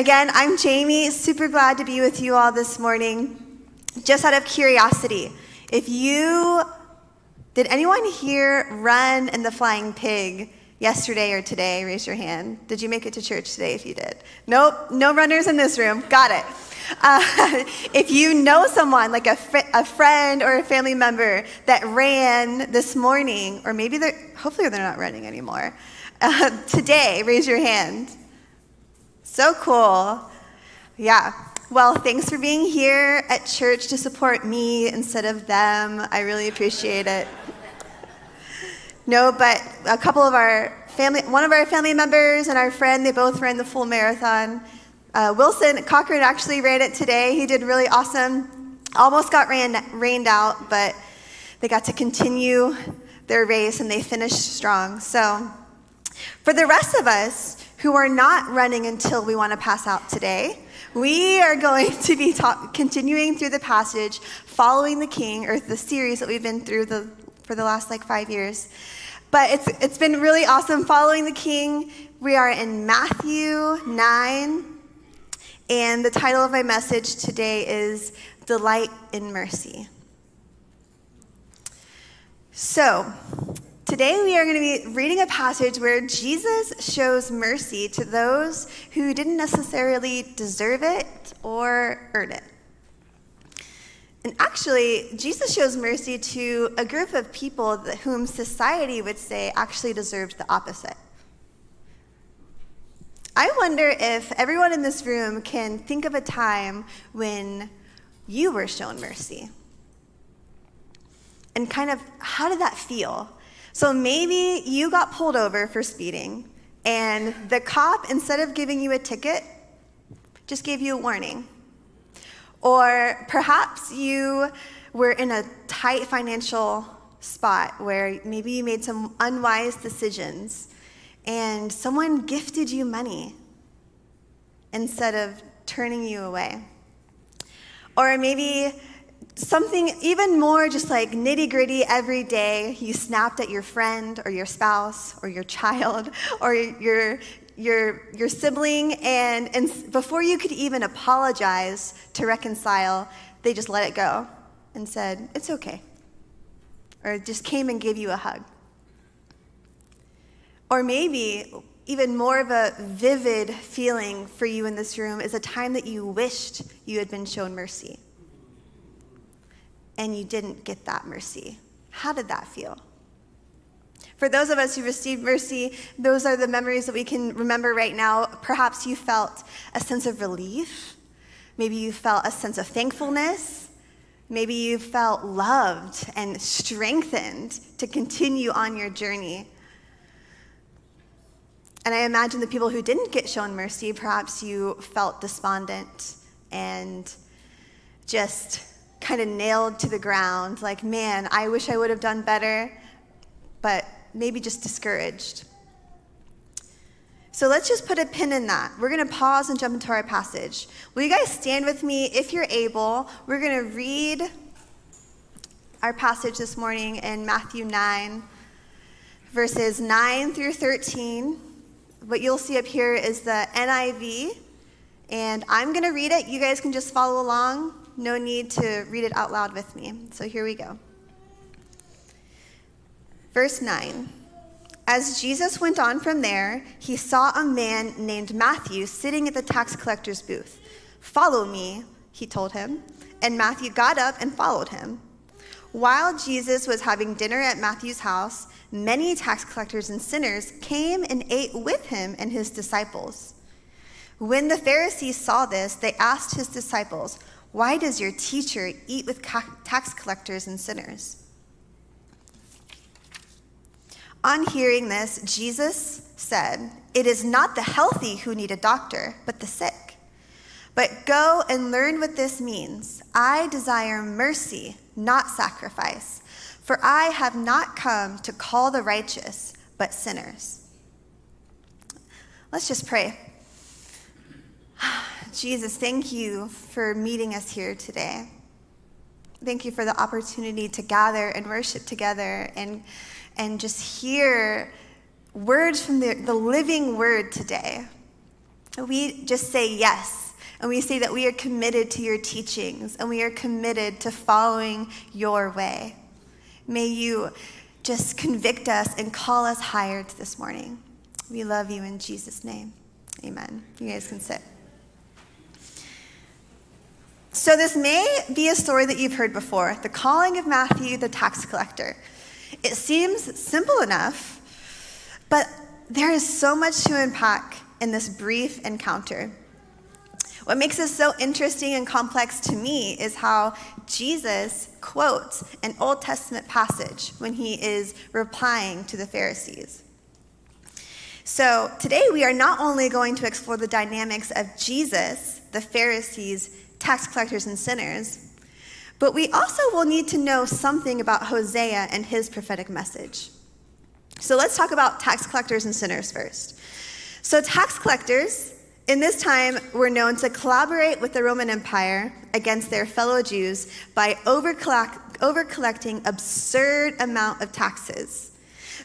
again, I'm Jaime. Super glad to be with you all this morning. Just out of curiosity, if you did anyone here run in the flying pig yesterday or today? Raise your hand. Did you make it to church today if you did? Nope, no runners in this room. Got it. Uh, if you know someone, like a, fr- a friend or a family member that ran this morning, or maybe they're, hopefully they're not running anymore, uh, today, raise your hand. So cool. Yeah. Well, thanks for being here at church to support me instead of them. I really appreciate it. No, but a couple of our family, one of our family members and our friend, they both ran the full marathon. Uh, Wilson Cochran actually ran it today. He did really awesome. Almost got ran, rained out, but they got to continue their race and they finished strong. So, for the rest of us who are not running until we want to pass out today, we are going to be talk, continuing through the passage, following the King, or the series that we've been through the, for the last like five years. But it's, it's been really awesome following the King. We are in Matthew 9, and the title of my message today is Delight in Mercy. So, Today, we are going to be reading a passage where Jesus shows mercy to those who didn't necessarily deserve it or earn it. And actually, Jesus shows mercy to a group of people that, whom society would say actually deserved the opposite. I wonder if everyone in this room can think of a time when you were shown mercy. And kind of, how did that feel? So maybe you got pulled over for speeding, and the cop, instead of giving you a ticket, just gave you a warning. Or perhaps you were in a tight financial spot where maybe you made some unwise decisions and someone gifted you money instead of turning you away. Or maybe something even more just like nitty gritty every day you snapped at your friend or your spouse or your child or your your your sibling and and before you could even apologize to reconcile they just let it go and said it's okay or just came and gave you a hug. Or maybe even more of a vivid feeling for you in this room is a time that you wished you had been shown mercy and you didn't get that mercy. How did that feel? For those of us who received mercy, those are the memories that we can remember right now. Perhaps you felt a sense of relief. Maybe you felt a sense of thankfulness. Maybe you felt loved and strengthened to continue on your journey. And I imagine the people who didn't get shown mercy, perhaps you felt despondent and just kind of nailed to the ground, like, man, I wish I would have done better, but maybe just discouraged. So let's just put a pin in that. We're going to pause and jump into our passage. Will you guys stand with me if you're able? We're going to read our passage this morning in Matthew 9, verses 9 through 13. What you'll see up here is the NIV, and I'm going to read it. You guys can just follow along. No need to read it out loud with me. So here we go. Verse 9. As Jesus went on from there, he saw a man named Matthew sitting at the tax collector's booth. Follow me, he told him. And Matthew got up and followed him. While Jesus was having dinner at Matthew's house, many tax collectors and sinners came and ate with him and his disciples. When the Pharisees saw this, they asked his disciples, why does your teacher eat with tax collectors and sinners? On hearing this, Jesus said, It is not the healthy who need a doctor, but the sick. But go and learn what this means. I desire mercy, not sacrifice, for I have not come to call the righteous, but sinners. Let's just pray. Jesus, thank you for meeting us here today. Thank you for the opportunity to gather and worship together and, and just hear words from the, the living word today. we just say yes. And we say that we are committed to your teachings and we are committed to following your way. May you just convict us and call us higher this morning. We love you in Jesus' name. Amen. You guys can sit. So, this may be a story that you've heard before the calling of Matthew, the tax collector. It seems simple enough, but there is so much to unpack in this brief encounter. What makes this so interesting and complex to me is how Jesus quotes an Old Testament passage when he is replying to the Pharisees. So today we are not only going to explore the dynamics of Jesus, the Pharisees, tax collectors, and sinners, but we also will need to know something about Hosea and his prophetic message. So let's talk about tax collectors and sinners first. So, tax collectors in this time were known to collaborate with the Roman Empire against their fellow Jews by over collecting absurd amount of taxes.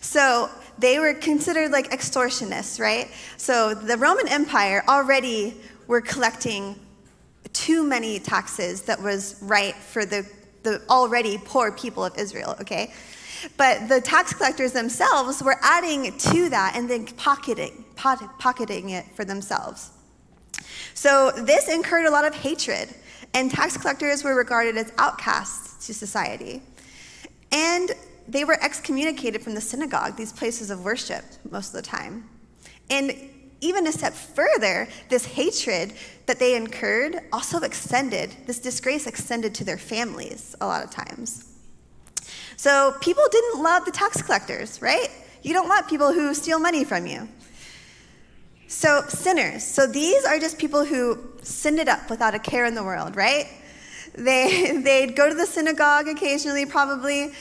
So, they were considered like extortionists, right? So, the Roman Empire already were collecting too many taxes that was right for the, the already poor people of Israel, okay? But the tax collectors themselves were adding to that and then pocketing, pocketing it for themselves. So this incurred a lot of hatred, and tax collectors were regarded as outcasts to society. And they were excommunicated from the synagogue, these places of worship, most of the time. And even a step further, this hatred that they incurred also extended, this disgrace extended to their families a lot of times. So people didn't love the tax collectors, right? You don't want people who steal money from you. So, sinners. So, these are just people who sinned it up without a care in the world, right? They, they'd go to the synagogue occasionally, probably,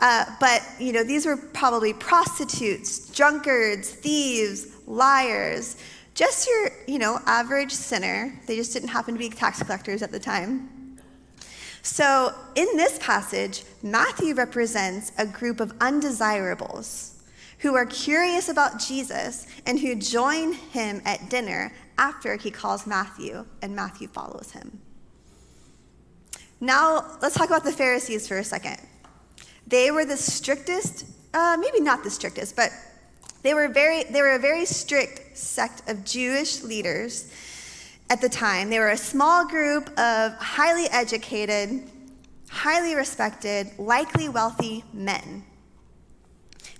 uh, but, you know, these were probably prostitutes, drunkards, thieves, liars, just your, you know, average sinner. They just didn't happen to be tax collectors at the time. So, in this passage, Matthew represents a group of undesirables who are curious about Jesus and who join him at dinner after he calls Matthew, and Matthew follows him. Now, let's talk about the Pharisees for a second. They were the strictest, uh, maybe not the strictest, but they were, very, they were a very strict sect of Jewish leaders at the time. They were a small group of highly educated, highly respected, likely wealthy men.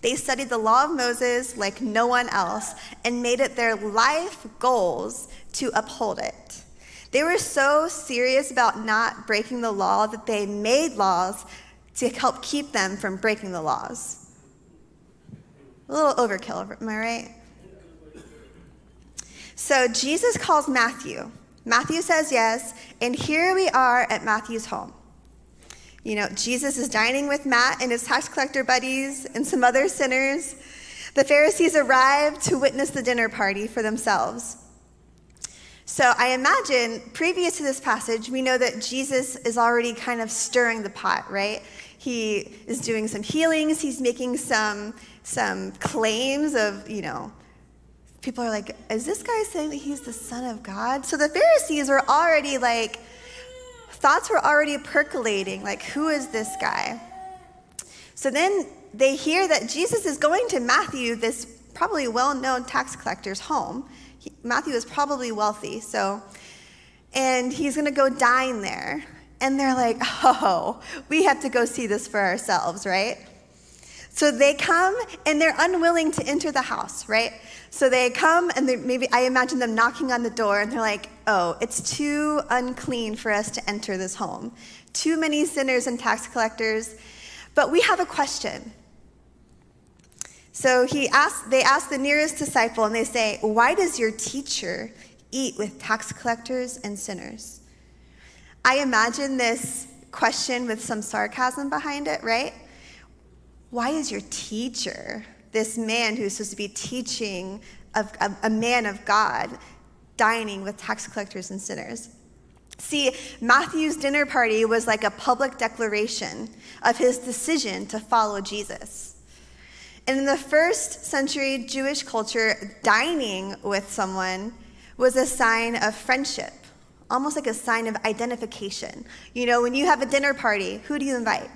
They studied the law of Moses like no one else and made it their life goals to uphold it. They were so serious about not breaking the law that they made laws to help keep them from breaking the laws. A little overkill, am I right? So Jesus calls Matthew. Matthew says yes, and here we are at Matthew's home. You know, Jesus is dining with Matt and his tax collector buddies and some other sinners. The Pharisees arrive to witness the dinner party for themselves. So I imagine, previous to this passage, we know that Jesus is already kind of stirring the pot, right? He is doing some healings, he's making some, some claims of, you know, people are like, is this guy saying that he's the Son of God? So the Pharisees were already like, thoughts were already percolating, like, who is this guy? So then they hear that Jesus is going to Matthew, this probably well known tax collector's home. He, Matthew is probably wealthy, so, and he's going to go dine there. And they're like, oh, we have to go see this for ourselves, right? So they come and they're unwilling to enter the house, right? So they come and they maybe I imagine them knocking on the door and they're like, "Oh, it's too unclean for us to enter this home. Too many sinners and tax collectors." But we have a question. So he asked, they ask the nearest disciple and they say, Why does your teacher eat with tax collectors and sinners? I imagine this question with some sarcasm behind it, right? Why is your teacher this man who's supposed to be teaching of, a, a man of God dining with tax collectors and sinners. See, Matthew's dinner party was like a public declaration of his decision to follow Jesus. And in the first century Jewish culture, dining with someone was a sign of friendship, almost like a sign of identification. You know, when you have a dinner party, who do you invite?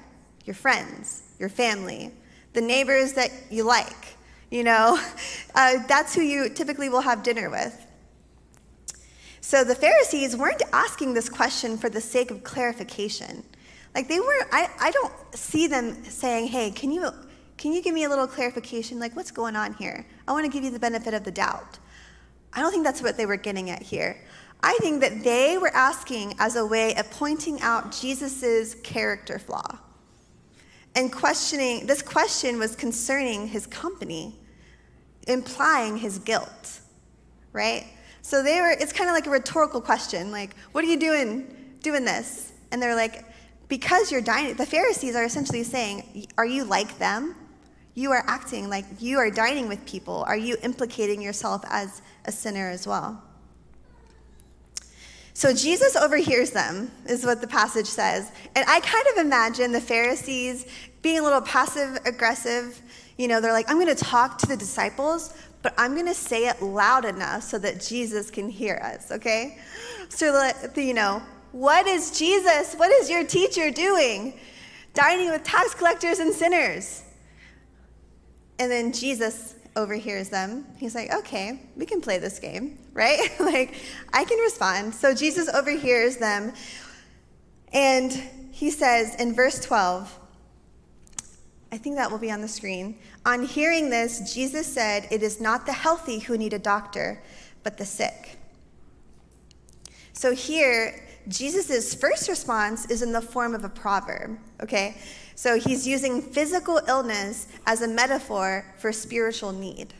Your friends, your family, the neighbors that you like. You know, uh, that's who you typically will have dinner with. So the Pharisees weren't asking this question for the sake of clarification. Like they weren't, I, I don't see them saying, hey, can you, can you give me a little clarification? Like, what's going on here? I want to give you the benefit of the doubt. I don't think that's what they were getting at here. I think that they were asking as a way of pointing out Jesus' character flaw. And questioning, this question was concerning his company, implying his guilt, right? So they were, it's kind of like a rhetorical question, like, what are you doing doing this? And they're like, because you're dining, the Pharisees are essentially saying, are you like them? You are acting like you are dining with people. Are you implicating yourself as a sinner as well? So Jesus overhears them, is what the passage says. And I kind of imagine the Pharisees being a little passive aggressive. You know, they're like, I'm going to talk to the disciples, but I'm going to say it loud enough so that Jesus can hear us, okay? So, you know, what is Jesus, what is your teacher doing? Dining with tax collectors and sinners. And then Jesus overhears them. He's like, okay, we can play this game, right? like, I can respond. So Jesus overhears them. And he says in verse 12, I think that will be on the screen. On hearing this, Jesus said, It is not the healthy who need a doctor, but the sick. So here, Jesus' first response is in the form of a proverb, okay? So he's using physical illness as a metaphor for spiritual need.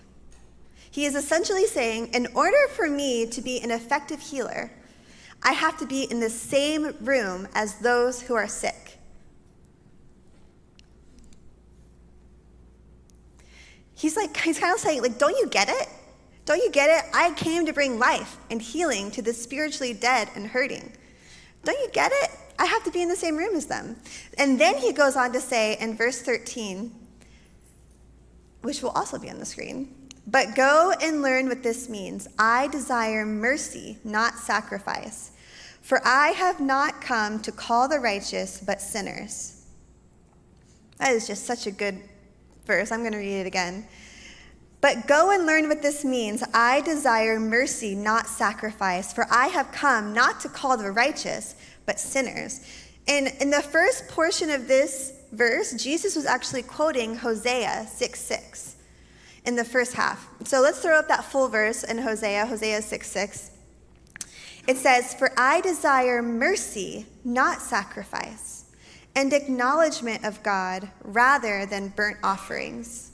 He is essentially saying, in order for me to be an effective healer, I have to be in the same room as those who are sick. He's like, he's kind of saying, like, don't you get it? Don't you get it? I came to bring life and healing to the spiritually dead and hurting. Don't you get it? I have to be in the same room as them. And then he goes on to say in verse 13, which will also be on the screen, but go and learn what this means. I desire mercy, not sacrifice. For I have not come to call the righteous, but sinners. That is just such a good verse. I'm going to read it again. But go and learn what this means. I desire mercy, not sacrifice, for I have come not to call the righteous, but sinners. And in the first portion of this verse, Jesus was actually quoting Hosea 6 6 in the first half. So let's throw up that full verse in Hosea, Hosea 6 6. It says, For I desire mercy, not sacrifice, and acknowledgement of God rather than burnt offerings.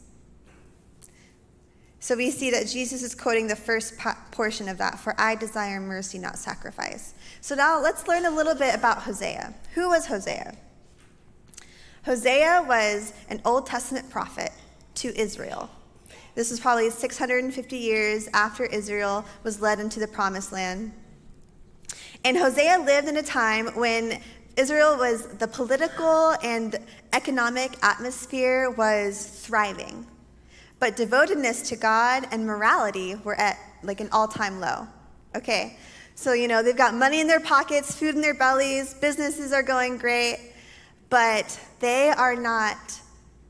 So we see that Jesus is quoting the first portion of that, for I desire mercy, not sacrifice. So now let's learn a little bit about Hosea. Who was Hosea? Hosea was an Old Testament prophet to Israel. This was probably 650 years after Israel was led into the promised land. And Hosea lived in a time when Israel was, the political and economic atmosphere was thriving. But devotedness to God and morality were at like an all time low. Okay, so, you know, they've got money in their pockets, food in their bellies, businesses are going great, but they are not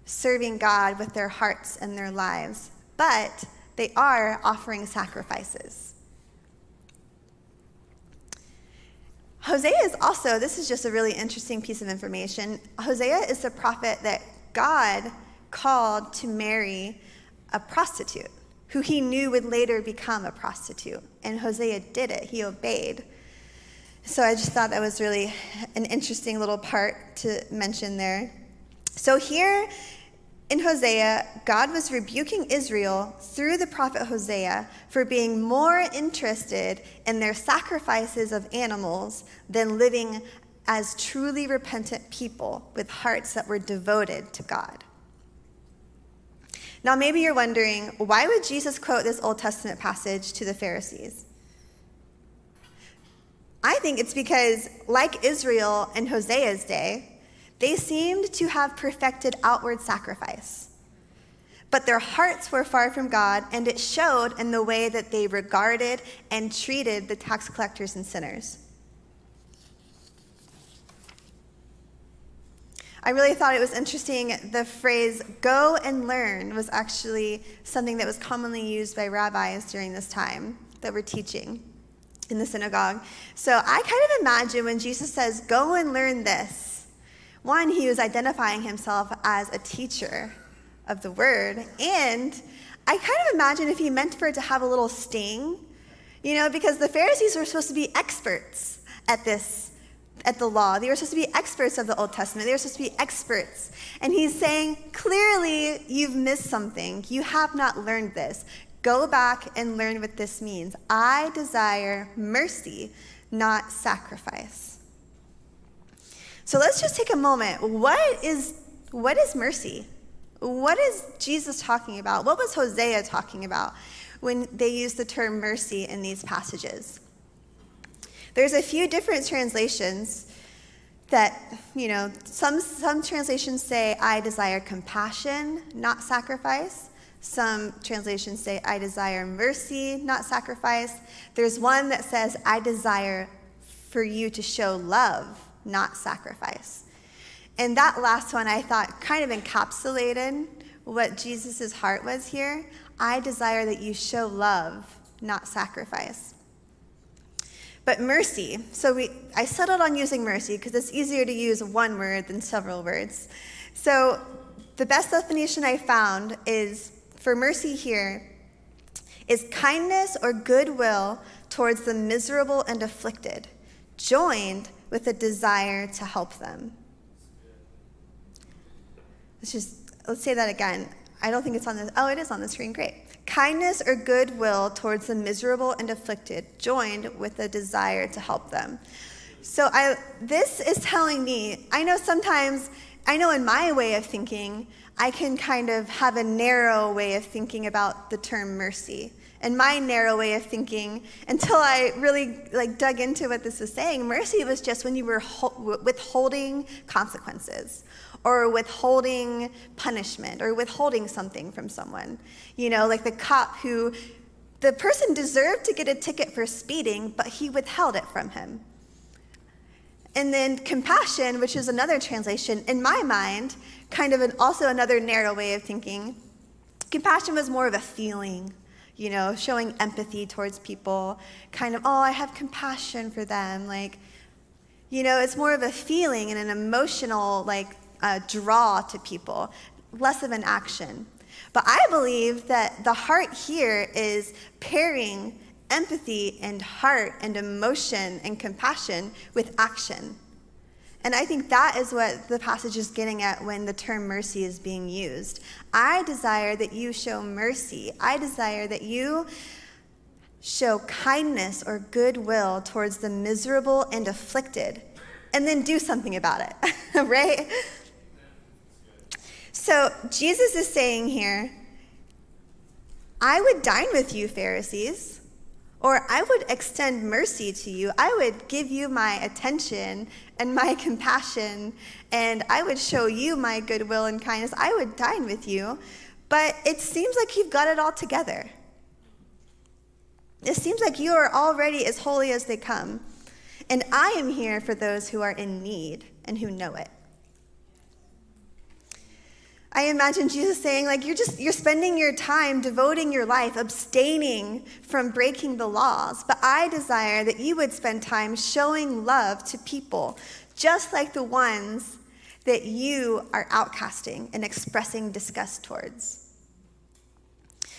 serving God with their hearts and their lives. But they are offering sacrifices. Hosea is also, this is just a really interesting piece of information. Hosea is the prophet that God called to marry a prostitute who he knew would later become a prostitute. And Hosea did it, he obeyed. So I just thought that was really an interesting little part to mention there. So here in Hosea, God was rebuking Israel through the prophet Hosea for being more interested in their sacrifices of animals than living as truly repentant people with hearts that were devoted to God. Now, maybe you're wondering why would Jesus quote this Old Testament passage to the Pharisees? I think it's because, like Israel in Hosea's day, they seemed to have perfected outward sacrifice. But their hearts were far from God, and it showed in the way that they regarded and treated the tax collectors and sinners. I really thought it was interesting. The phrase go and learn was actually something that was commonly used by rabbis during this time that were teaching in the synagogue. So I kind of imagine when Jesus says, go and learn this, one, he was identifying himself as a teacher of the word. And I kind of imagine if he meant for it to have a little sting, you know, because the Pharisees were supposed to be experts at this, at the law. They were supposed to be experts of the Old Testament. They were supposed to be experts. And he's saying, clearly, you've missed something. You have not learned this. Go back and learn what this means. I desire mercy, not sacrifice. So let's just take a moment. What is, what is mercy? What is Jesus talking about? What was Hosea talking about when they use the term mercy in these passages? There's a few different translations that, you know, some, some translations say, I desire compassion, not sacrifice. Some translations say, I desire mercy, not sacrifice. There's one that says, I desire for you to show love, not sacrifice. And that last one I thought kind of encapsulated what Jesus' heart was here. I desire that you show love, not sacrifice. But mercy, so we, I settled on using mercy because it's easier to use one word than several words. So the best definition I found is for mercy here is kindness or goodwill towards the miserable and afflicted, joined with a desire to help them. Let's just let's say that again. I don't think it's on the oh, it is on the screen. Great. Kindness or goodwill towards the miserable and afflicted, joined with a desire to help them. So I this is telling me, I know sometimes I know in my way of thinking, I can kind of have a narrow way of thinking about the term mercy. And my narrow way of thinking, until I really like dug into what this was saying, mercy was just when you were withholding consequences or withholding punishment or withholding something from someone. You know, like the cop who, the person deserved to get a ticket for speeding, but he withheld it from him. And then compassion, which is another translation, in my mind, kind of an, also another narrow way of thinking. Compassion was more of a feeling, you know, showing empathy towards people, kind of, oh, I have compassion for them. Like, you know, it's more of a feeling and an emotional, like, uh, draw to people, less of an action. But I believe that the heart here is pairing empathy and heart and emotion and compassion with action. And I think that is what the passage is getting at when the term mercy is being used. I desire that you show mercy. I desire that you show kindness or goodwill towards the miserable and afflicted, and then do something about it, right? So Jesus is saying here, I would dine with you, Pharisees, or I would extend mercy to you. I would give you my attention and my compassion, and I would show you my goodwill and kindness. I would dine with you, but it seems like you've got it all together. It seems like you are already as holy as they come. And I am here for those who are in need and who know it. I imagine Jesus saying, like, you're just, you're spending your time devoting your life abstaining from breaking the laws. But I desire that you would spend time showing love to people, just like the ones that you are outcasting and expressing disgust towards.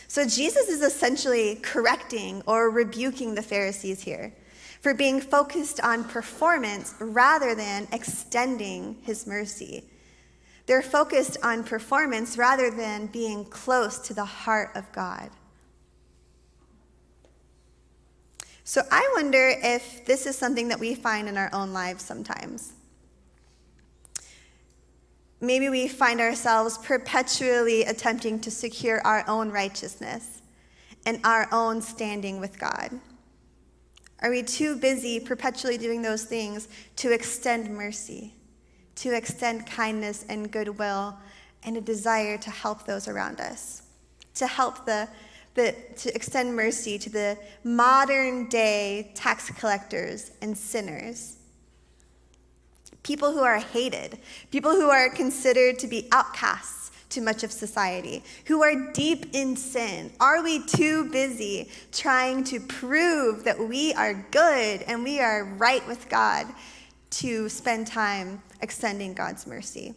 So Jesus is essentially correcting or rebuking the Pharisees here for being focused on performance rather than extending his mercy. They're focused on performance rather than being close to the heart of God. So I wonder if this is something that we find in our own lives sometimes. Maybe we find ourselves perpetually attempting to secure our own righteousness and our own standing with God. Are we too busy perpetually doing those things to extend mercy? To extend kindness and goodwill and a desire to help those around us. to help the, the to extend mercy to the modern day tax collectors and sinners. People who are hated, people who are considered to be outcasts to much of society, who are deep in sin. Are we too busy trying to prove that we are good and we are right with God to spend time extending God's mercy?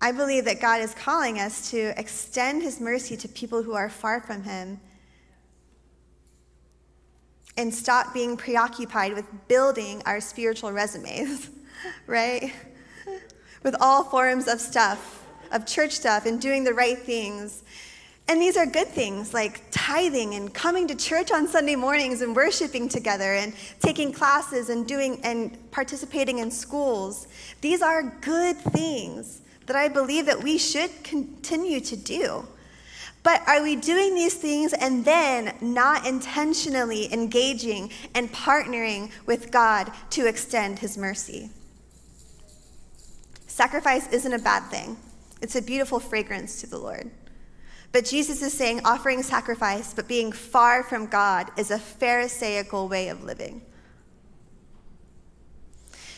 I believe that God is calling us to extend his mercy to people who are far from him and stop being preoccupied with building our spiritual resumes, right? with all forms of stuff, of church stuff, and doing the right things. And these are good things like tithing and coming to church on Sunday mornings and worshiping together and taking classes and doing and participating in schools. These are good things that I believe that we should continue to do. But are we doing these things and then not intentionally engaging and partnering with God to extend his mercy? Sacrifice isn't a bad thing. It's a beautiful fragrance to the Lord. But Jesus is saying offering sacrifice but being far from God is a Pharisaical way of living.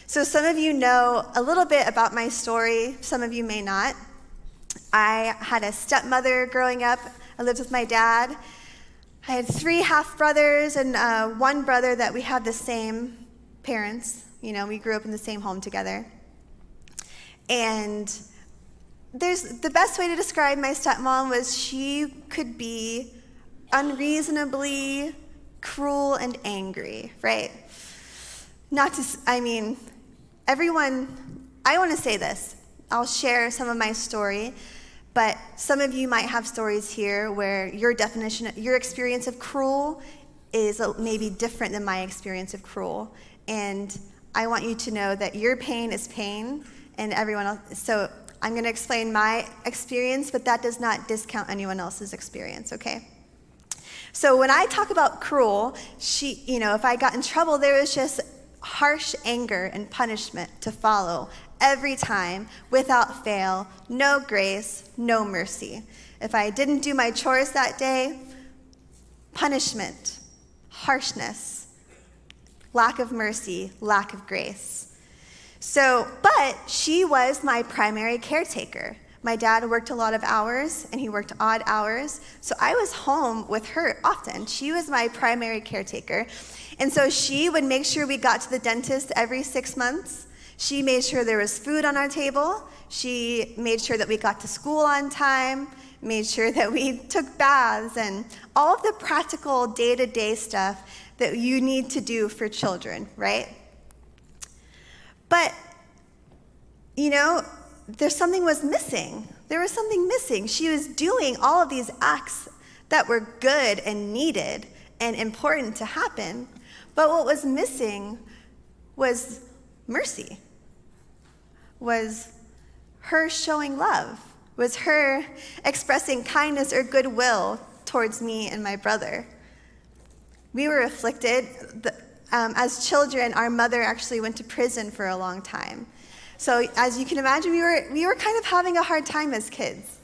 So, some of you know a little bit about my story, some of you may not. I had a stepmother growing up, I lived with my dad. I had three half brothers and uh, one brother that we had the same parents. You know, we grew up in the same home together. And there's the best way to describe my stepmom was she could be unreasonably cruel and angry, right? Not to, I mean, everyone, I want to say this. I'll share some of my story, but some of you might have stories here where your definition, your experience of cruel is maybe different than my experience of cruel. And I want you to know that your pain is pain and everyone else. So I'm going to explain my experience, but that does not discount anyone else's experience, okay? So when I talk about cruel, she, you know, if I got in trouble, there was just harsh anger and punishment to follow every time without fail, no grace, no mercy. If I didn't do my chores that day, punishment, harshness, lack of mercy, lack of grace. So, but she was my primary caretaker. My dad worked a lot of hours and he worked odd hours. So I was home with her often. She was my primary caretaker. And so she would make sure we got to the dentist every six months. She made sure there was food on our table. She made sure that we got to school on time, made sure that we took baths, and all of the practical day to day stuff that you need to do for children, right? But, you know, there's something was missing. There was something missing. She was doing all of these acts that were good and needed and important to happen, but what was missing was mercy, was her showing love, was her expressing kindness or goodwill towards me and my brother. We were afflicted. Um, as children, our mother actually went to prison for a long time. So, as you can imagine, we were, we were kind of having a hard time as kids.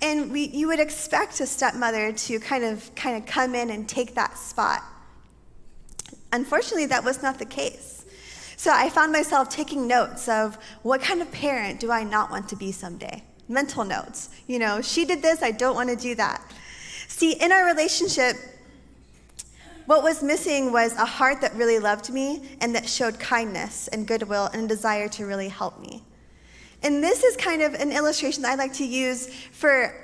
And we, you would expect a stepmother to kind of, kind of come in and take that spot. Unfortunately, that was not the case. So I found myself taking notes of what kind of parent do I not want to be someday? Mental notes. You know, she did this, I don't want to do that. See, in our relationship, what was missing was a heart that really loved me and that showed kindness and goodwill and a desire to really help me. And this is kind of an illustration that I like to use for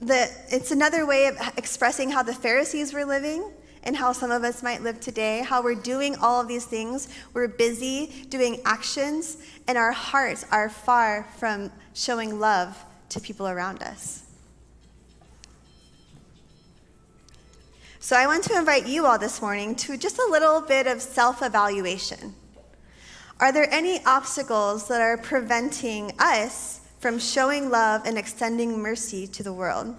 the, it's another way of expressing how the Pharisees were living and how some of us might live today, how we're doing all of these things. We're busy doing actions, and our hearts are far from showing love to people around us. So, I want to invite you all this morning to just a little bit of self evaluation. Are there any obstacles that are preventing us from showing love and extending mercy to the world?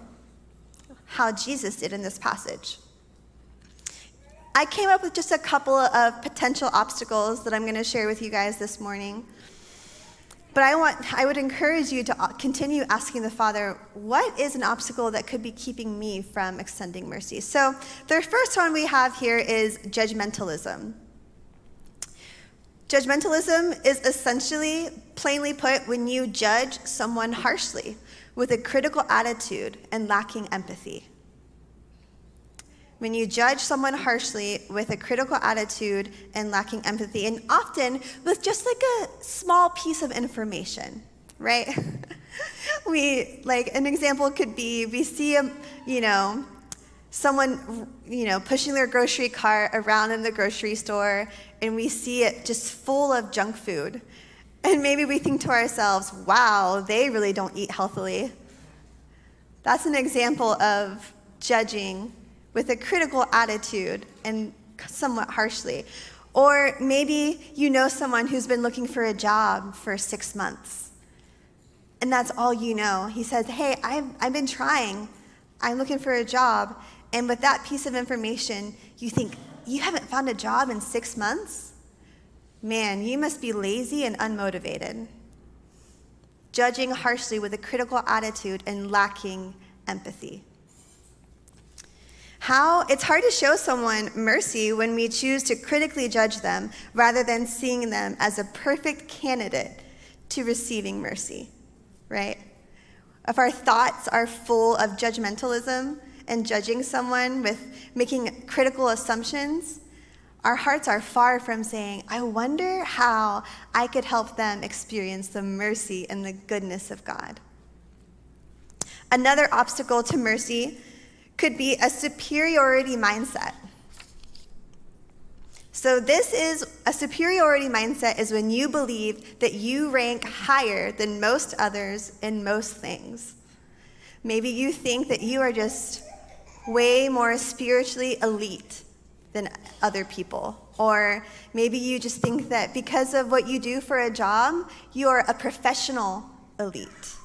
How Jesus did in this passage. I came up with just a couple of potential obstacles that I'm going to share with you guys this morning. But I, want, I would encourage you to uh, continue asking the Father, what is an obstacle that could be keeping me from extending mercy? So, the first one we have here is judgmentalism. Judgmentalism is essentially, plainly put, when you judge someone harshly with a critical attitude and lacking empathy. When you judge someone harshly with a critical attitude and lacking empathy, and often with just like a small piece of information, right? we, like, an example could be we see, a, you know, someone, you know, pushing their grocery cart around in the grocery store, and we see it just full of junk food. And maybe we think to ourselves, wow, they really don't eat healthily. That's an example of judging with a critical attitude and somewhat harshly. Or maybe you know someone who's been looking for a job for six months, and that's all you know. He says, Hey, I've, I've been trying, I'm looking for a job. And with that piece of information, you think, You haven't found a job in six months? Man, you must be lazy and unmotivated. Judging harshly with a critical attitude and lacking empathy. How it's hard to show someone mercy when we choose to critically judge them rather than seeing them as a perfect candidate to receiving mercy, right? If our thoughts are full of judgmentalism, and judging someone with making critical assumptions, our hearts are far from saying, I wonder how I could help them experience the mercy and the goodness of God. Another obstacle to mercy could be a superiority mindset. So, this is a superiority mindset is when you believe that you rank higher than most others in most things. Maybe you think that you are just way more spiritually elite than other people. Or maybe you just think that because of what you do for a job, you are a professional elite.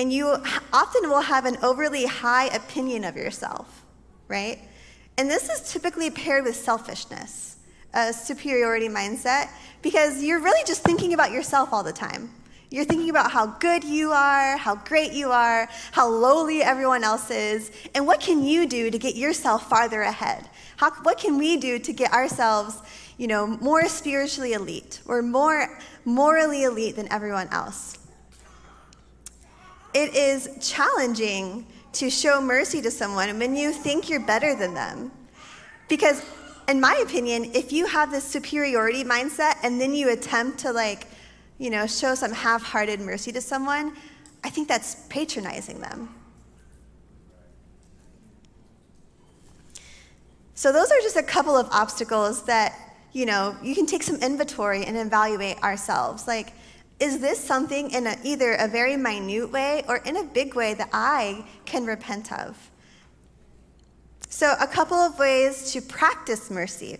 And you often will have an overly high opinion of yourself, right? And this is typically paired with selfishness, a superiority mindset, because you're really just thinking about yourself all the time. You're thinking about how good you are, how great you are, how lowly everyone else is, and what can you do to get yourself farther ahead? How, what can we do to get ourselves, you know, more spiritually elite or more morally elite than everyone else? It is challenging to show mercy to someone when you think you're better than them. Because in my opinion, if you have this superiority mindset and then you attempt to like you know, show some half hearted mercy to someone, I think that's patronizing them. So, those are just a couple of obstacles that, you know, you can take some inventory and evaluate ourselves. Like, is this something in a, either a very minute way or in a big way that I can repent of? So, a couple of ways to practice mercy.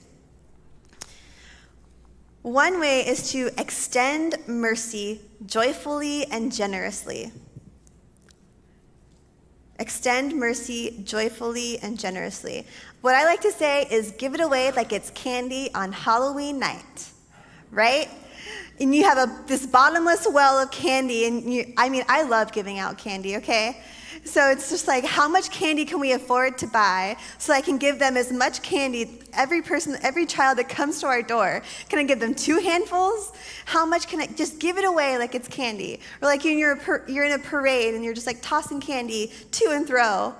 One way is to extend mercy joyfully and generously. Extend mercy joyfully and generously. What I like to say is give it away like it's candy on Halloween night, right? And you have a, this bottomless well of candy, and you, I mean, I love giving out candy, okay? So it's just like, how much candy can we afford to buy so I can give them as much candy, every person, every child that comes to our door? Can I give them two handfuls? How much can I just give it away like it's candy? Or like you're, you're in a parade and you're just like tossing candy to and fro.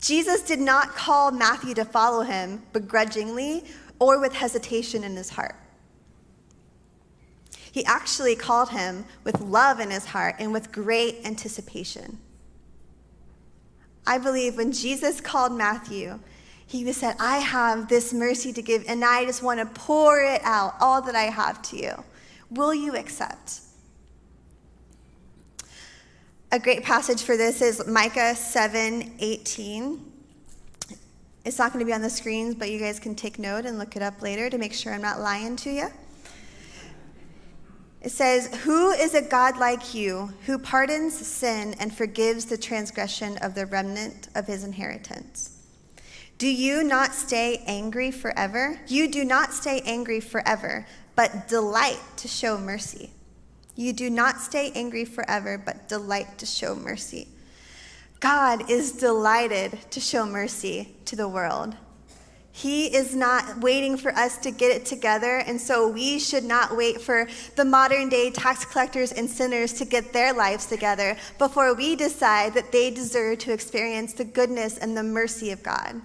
Jesus did not call Matthew to follow him begrudgingly or with hesitation in his heart. He actually called him with love in his heart and with great anticipation. I believe when Jesus called Matthew, he said, I have this mercy to give, and I just want to pour it out, all that I have to you. Will you accept? A great passage for this is Micah 7 18. It's not going to be on the screens, but you guys can take note and look it up later to make sure I'm not lying to you. It says, Who is a God like you who pardons sin and forgives the transgression of the remnant of his inheritance? Do you not stay angry forever? You do not stay angry forever, but delight to show mercy. You do not stay angry forever, but delight to show mercy. God is delighted to show mercy to the world. He is not waiting for us to get it together, and so we should not wait for the modern day tax collectors and sinners to get their lives together before we decide that they deserve to experience the goodness and the mercy of God.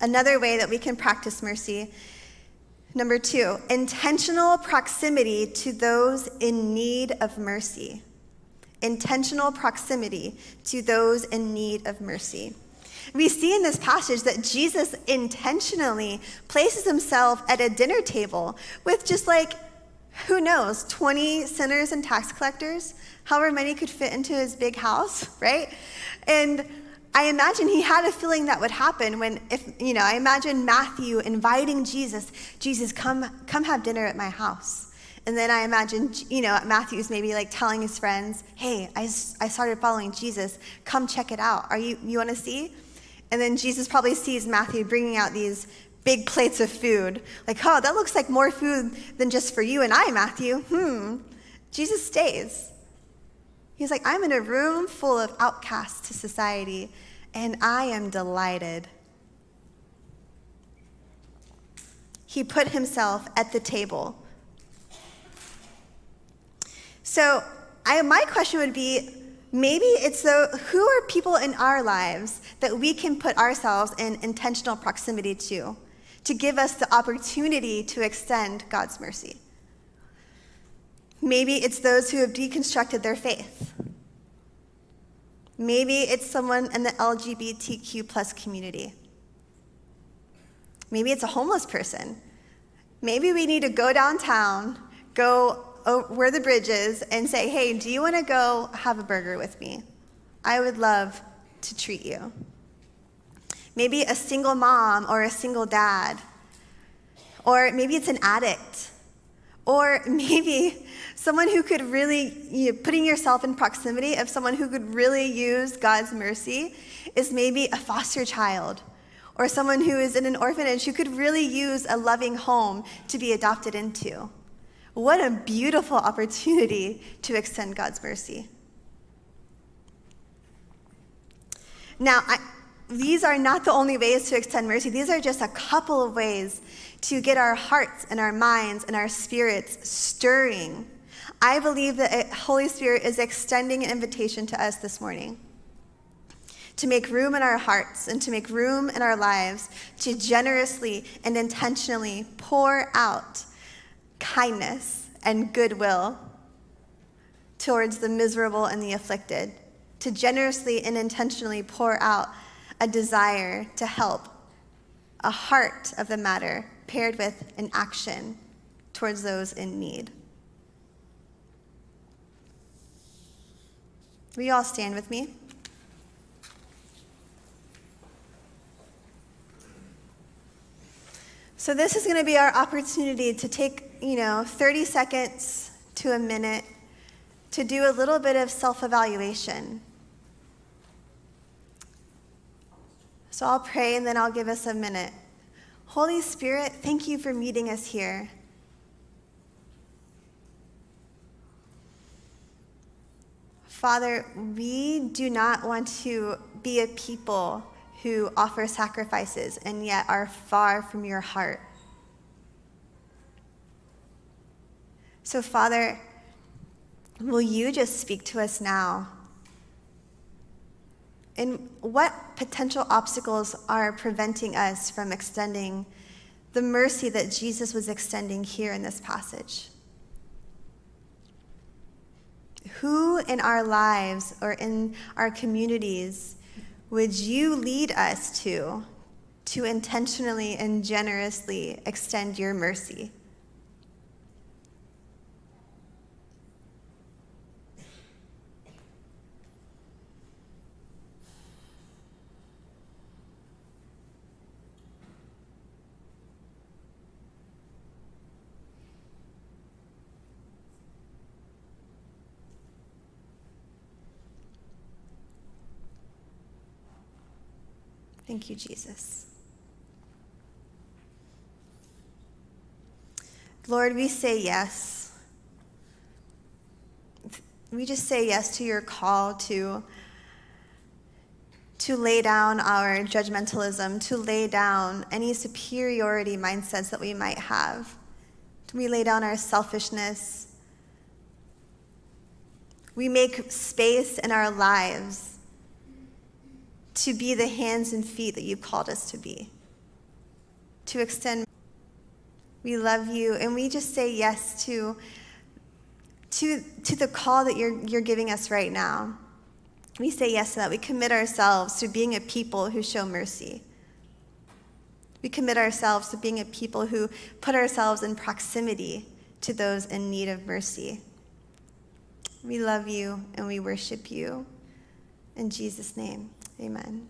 Another way that we can practice mercy Number two, intentional proximity to those in need of mercy. Intentional proximity to those in need of mercy. We see in this passage that Jesus intentionally places himself at a dinner table with just like, who knows, 20 sinners and tax collectors, however many could fit into his big house, right? And I imagine he had a feeling that would happen when, if, you know, I imagine Matthew inviting Jesus, Jesus, come, come have dinner at my house. And then I imagine, you know, Matthew's maybe like telling his friends, hey, I, I started following Jesus. Come check it out. Are you, you want to see? And then Jesus probably sees Matthew bringing out these big plates of food. Like, oh, that looks like more food than just for you and I, Matthew. Hmm. Jesus stays. He's like, I'm in a room full of outcasts to society, and I am delighted. He put himself at the table. So, I, my question would be maybe it's the who are people in our lives that we can put ourselves in intentional proximity to to give us the opportunity to extend God's mercy. Maybe it's those who have deconstructed their faith. Maybe it's someone in the LGBTQ plus community. Maybe it's a homeless person. Maybe we need to go downtown, go where the bridge is and say, hey, do you want to go have a burger with me? I would love to treat you. Maybe a single mom or a single dad. Or maybe it's an addict. Or maybe someone who could really, you know, putting yourself in proximity of someone who could really use God's mercy is maybe a foster child or someone who is in an orphanage who could really use a loving home to be adopted into. What a beautiful opportunity to extend God's mercy. Now, I, these are not the only ways to extend mercy. These are just a couple of ways to get our hearts and our minds and our spirits stirring. I believe that the Holy Spirit is extending an invitation to us this morning to make room in our hearts and to make room in our lives to generously and intentionally pour out kindness and goodwill towards the miserable and the afflicted, to generously and intentionally pour out a desire to help, a heart of the matter paired with an action towards those in need. Will you all stand with me? So, this is going to be our opportunity to take you know, 30 seconds to a minute to do a little bit of self evaluation. So I'll pray and then I'll give us a minute. Holy Spirit, thank you for meeting us here. Father, we do not want to be a people who offer sacrifices and yet are far from your heart. So, Father, will you just speak to us now? And what potential obstacles are preventing us from extending the mercy that Jesus was extending here in this passage? Who in our lives or in our communities would you lead us to to intentionally and generously extend your mercy? Thank you, Jesus. Lord, we say yes. We just say yes to your call to, to lay down our judgmentalism, to lay down any superiority mindsets that we might have. We lay down our selfishness. We make space in our lives to be the hands and feet that you've called us to be, to extend. We love you, and we just say yes to, to, to the call that you're, you're giving us right now. We say yes to that. We commit ourselves to being a people who show mercy. We commit ourselves to being a people who put ourselves in proximity to those in need of mercy. We love you and we worship you. In Jesus' name, amen.